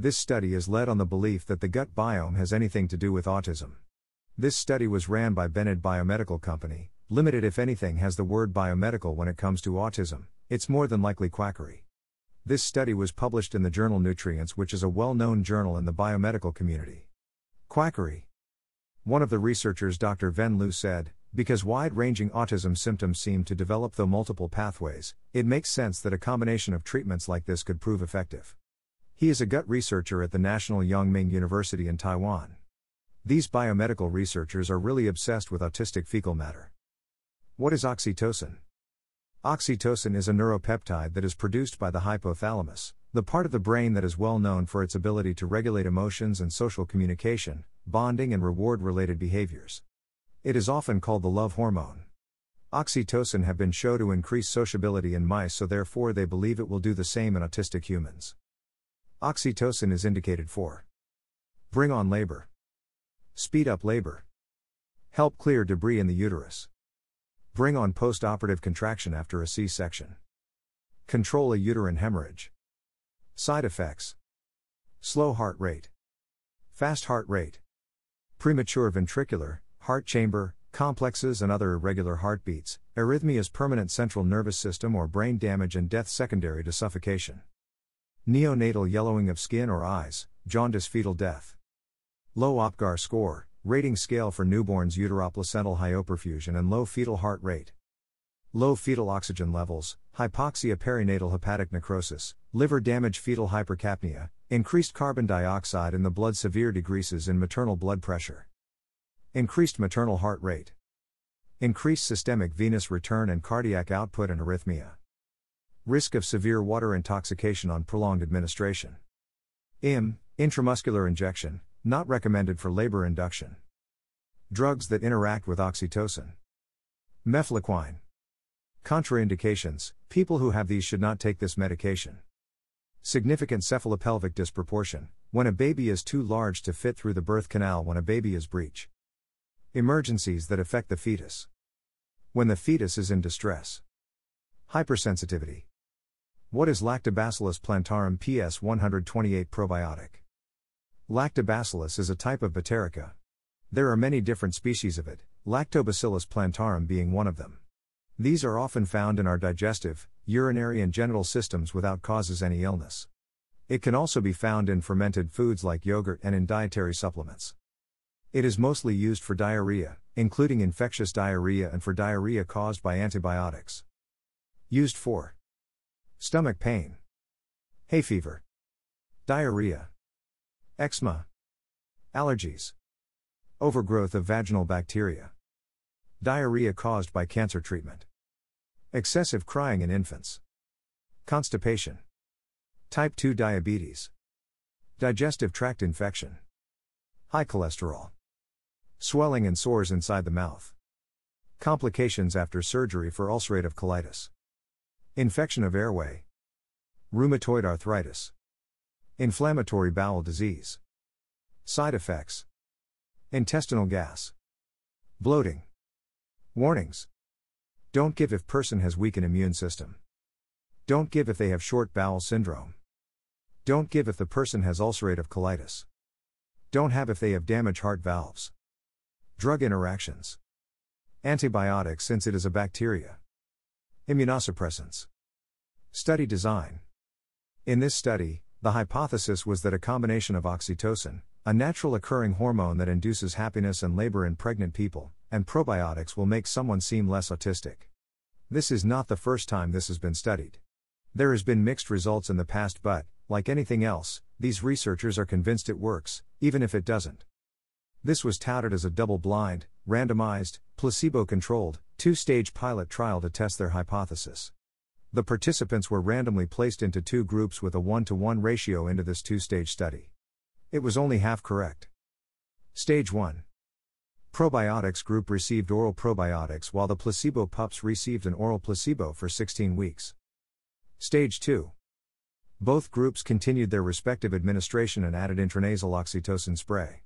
This study is led on the belief that the gut biome has anything to do with autism. This study was ran by Bened Biomedical Company, limited if anything has the word biomedical when it comes to autism, it's more than likely quackery. This study was published in the journal Nutrients, which is a well known journal in the biomedical community. Quackery. One of the researchers, Dr. Ven Liu, said, because wide ranging autism symptoms seem to develop through multiple pathways, it makes sense that a combination of treatments like this could prove effective. He is a gut researcher at the National Yang Ming University in Taiwan. These biomedical researchers are really obsessed with autistic fecal matter. What is oxytocin? Oxytocin is a neuropeptide that is produced by the hypothalamus, the part of the brain that is well known for its ability to regulate emotions and social communication, bonding, and reward related behaviors. It is often called the love hormone. Oxytocin have been shown to increase sociability in mice, so therefore they believe it will do the same in autistic humans. Oxytocin is indicated for. Bring on labor, speed up labor, help clear debris in the uterus, bring on post operative contraction after a C section, control a uterine hemorrhage. Side effects. Slow heart rate, fast heart rate, premature ventricular, heart chamber, complexes, and other irregular heartbeats, arrhythmias, permanent central nervous system or brain damage, and death secondary to suffocation neonatal yellowing of skin or eyes, jaundice fetal death. Low Apgar score, rating scale for newborns uteroplacental hypoperfusion and low fetal heart rate. Low fetal oxygen levels, hypoxia perinatal hepatic necrosis, liver damage fetal hypercapnia, increased carbon dioxide in the blood severe decreases in maternal blood pressure. Increased maternal heart rate. Increased systemic venous return and cardiac output and arrhythmia. Risk of severe water intoxication on prolonged administration. IM, intramuscular injection, not recommended for labor induction. Drugs that interact with oxytocin. Mefloquine. Contraindications people who have these should not take this medication. Significant cephalopelvic disproportion when a baby is too large to fit through the birth canal when a baby is breech. Emergencies that affect the fetus. When the fetus is in distress. Hypersensitivity. What is Lactobacillus plantarum PS 128 probiotic? Lactobacillus is a type of Bacterica. There are many different species of it, Lactobacillus plantarum being one of them. These are often found in our digestive, urinary, and genital systems without causes any illness. It can also be found in fermented foods like yogurt and in dietary supplements. It is mostly used for diarrhea, including infectious diarrhea and for diarrhea caused by antibiotics. Used for Stomach pain. Hay fever. Diarrhea. Eczema. Allergies. Overgrowth of vaginal bacteria. Diarrhea caused by cancer treatment. Excessive crying in infants. Constipation. Type 2 diabetes. Digestive tract infection. High cholesterol. Swelling and sores inside the mouth. Complications after surgery for ulcerative colitis. Infection of airway. Rheumatoid arthritis. Inflammatory bowel disease. Side effects. Intestinal gas. Bloating. Warnings. Don't give if person has weakened immune system. Don't give if they have short bowel syndrome. Don't give if the person has ulcerative colitis. Don't have if they have damaged heart valves. Drug interactions. Antibiotics since it is a bacteria. Immunosuppressants. Study design. In this study, the hypothesis was that a combination of oxytocin, a natural occurring hormone that induces happiness and labor in pregnant people, and probiotics will make someone seem less autistic. This is not the first time this has been studied. There has been mixed results in the past, but, like anything else, these researchers are convinced it works, even if it doesn't. This was touted as a double blind, randomized, placebo controlled, two stage pilot trial to test their hypothesis. The participants were randomly placed into two groups with a 1 to 1 ratio into this two stage study. It was only half correct. Stage 1 Probiotics group received oral probiotics while the placebo pups received an oral placebo for 16 weeks. Stage 2 Both groups continued their respective administration and added intranasal oxytocin spray.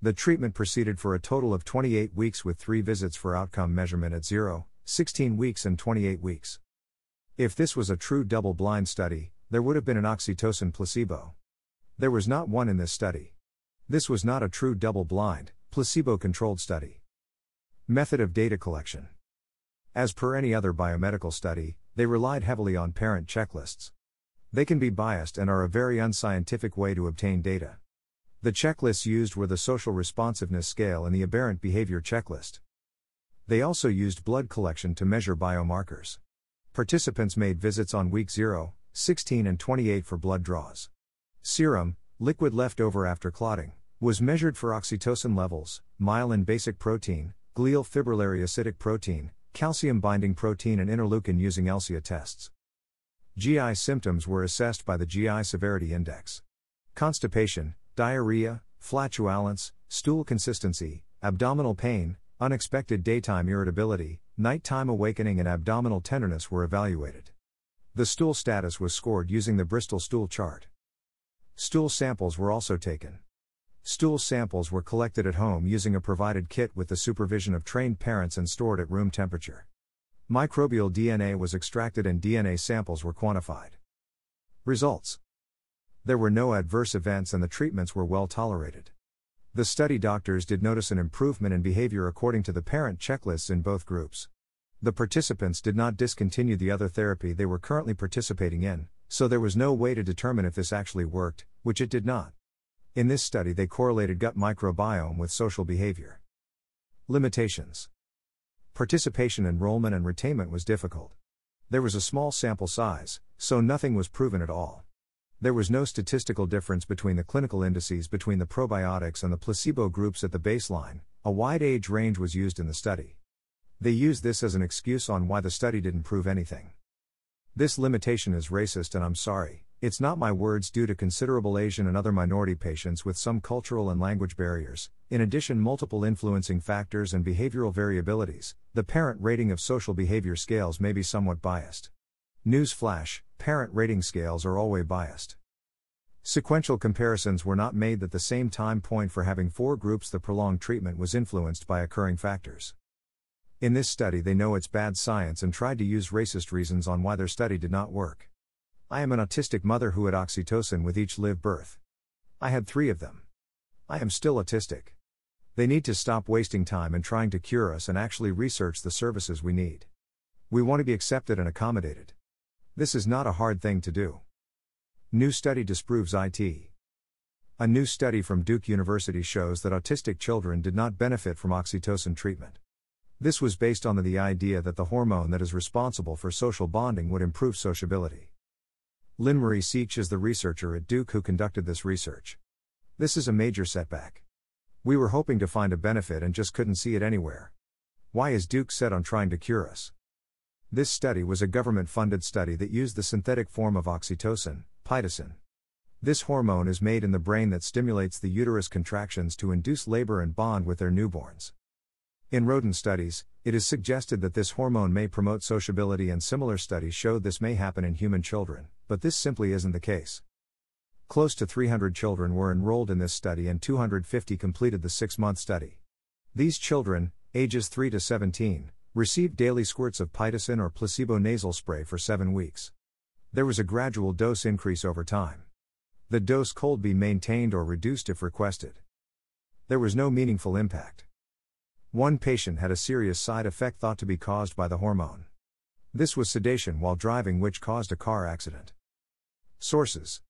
The treatment proceeded for a total of 28 weeks with three visits for outcome measurement at 0, 16 weeks, and 28 weeks. If this was a true double blind study, there would have been an oxytocin placebo. There was not one in this study. This was not a true double blind, placebo controlled study. Method of data collection. As per any other biomedical study, they relied heavily on parent checklists. They can be biased and are a very unscientific way to obtain data. The checklists used were the Social Responsiveness Scale and the Aberrant Behavior Checklist. They also used blood collection to measure biomarkers. Participants made visits on week 0, 16, and 28 for blood draws. Serum, liquid left over after clotting, was measured for oxytocin levels, myelin basic protein, glial fibrillary acidic protein, calcium binding protein, and interleukin using ELSIA tests. GI symptoms were assessed by the GI Severity Index. Constipation, diarrhea, flatulence, stool consistency, abdominal pain, unexpected daytime irritability, nighttime awakening, and abdominal tenderness were evaluated. The stool status was scored using the Bristol stool chart. Stool samples were also taken. Stool samples were collected at home using a provided kit with the supervision of trained parents and stored at room temperature. Microbial DNA was extracted and DNA samples were quantified. Results there were no adverse events and the treatments were well tolerated. The study doctors did notice an improvement in behavior according to the parent checklists in both groups. The participants did not discontinue the other therapy they were currently participating in, so there was no way to determine if this actually worked, which it did not. In this study, they correlated gut microbiome with social behavior. Limitations Participation, enrollment, and retainment was difficult. There was a small sample size, so nothing was proven at all. There was no statistical difference between the clinical indices between the probiotics and the placebo groups at the baseline. A wide age range was used in the study. They used this as an excuse on why the study didn't prove anything. This limitation is racist, and I'm sorry, it's not my words due to considerable Asian and other minority patients with some cultural and language barriers, in addition, multiple influencing factors and behavioral variabilities. The parent rating of social behavior scales may be somewhat biased. Newsflash parent rating scales are always biased. Sequential comparisons were not made at the same time point for having four groups. The prolonged treatment was influenced by occurring factors. In this study, they know it's bad science and tried to use racist reasons on why their study did not work. I am an autistic mother who had oxytocin with each live birth. I had three of them. I am still autistic. They need to stop wasting time in trying to cure us and actually research the services we need. We want to be accepted and accommodated. This is not a hard thing to do. New study disproves IT. A new study from Duke University shows that autistic children did not benefit from oxytocin treatment. This was based on the idea that the hormone that is responsible for social bonding would improve sociability. Linmarie Sikich is the researcher at Duke who conducted this research. This is a major setback. We were hoping to find a benefit and just couldn't see it anywhere. Why is Duke set on trying to cure us? This study was a government funded study that used the synthetic form of oxytocin, pitocin. This hormone is made in the brain that stimulates the uterus contractions to induce labor and bond with their newborns. In rodent studies, it is suggested that this hormone may promote sociability, and similar studies showed this may happen in human children, but this simply isn't the case. Close to 300 children were enrolled in this study, and 250 completed the six month study. These children, ages 3 to 17, Received daily squirts of pitocin or placebo nasal spray for seven weeks. There was a gradual dose increase over time. The dose could be maintained or reduced if requested. There was no meaningful impact. One patient had a serious side effect thought to be caused by the hormone. This was sedation while driving, which caused a car accident. Sources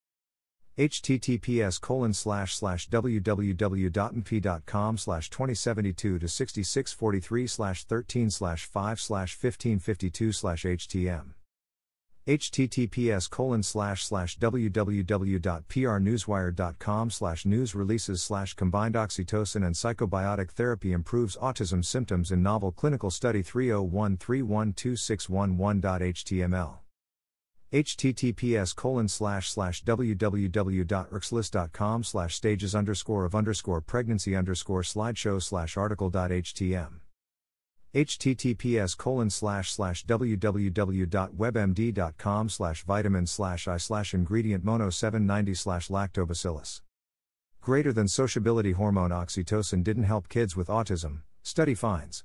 https colon slash slash www.mp.com slash 2072 to 6643 slash 13 slash 5 slash 1552 slash htm https colon slash slash www.prnewswire.com slash news releases slash combined oxytocin and psychobiotic therapy improves autism symptoms in novel clinical study 301312611.html https colon slash slash www.rxlist.com slash stages underscore of underscore pregnancy underscore slideshow slash article.htm https colon slash slash www.webmd.com slash vitamin slash i slash ingredient mono 790 slash lactobacillus. Greater than sociability hormone oxytocin didn't help kids with autism study finds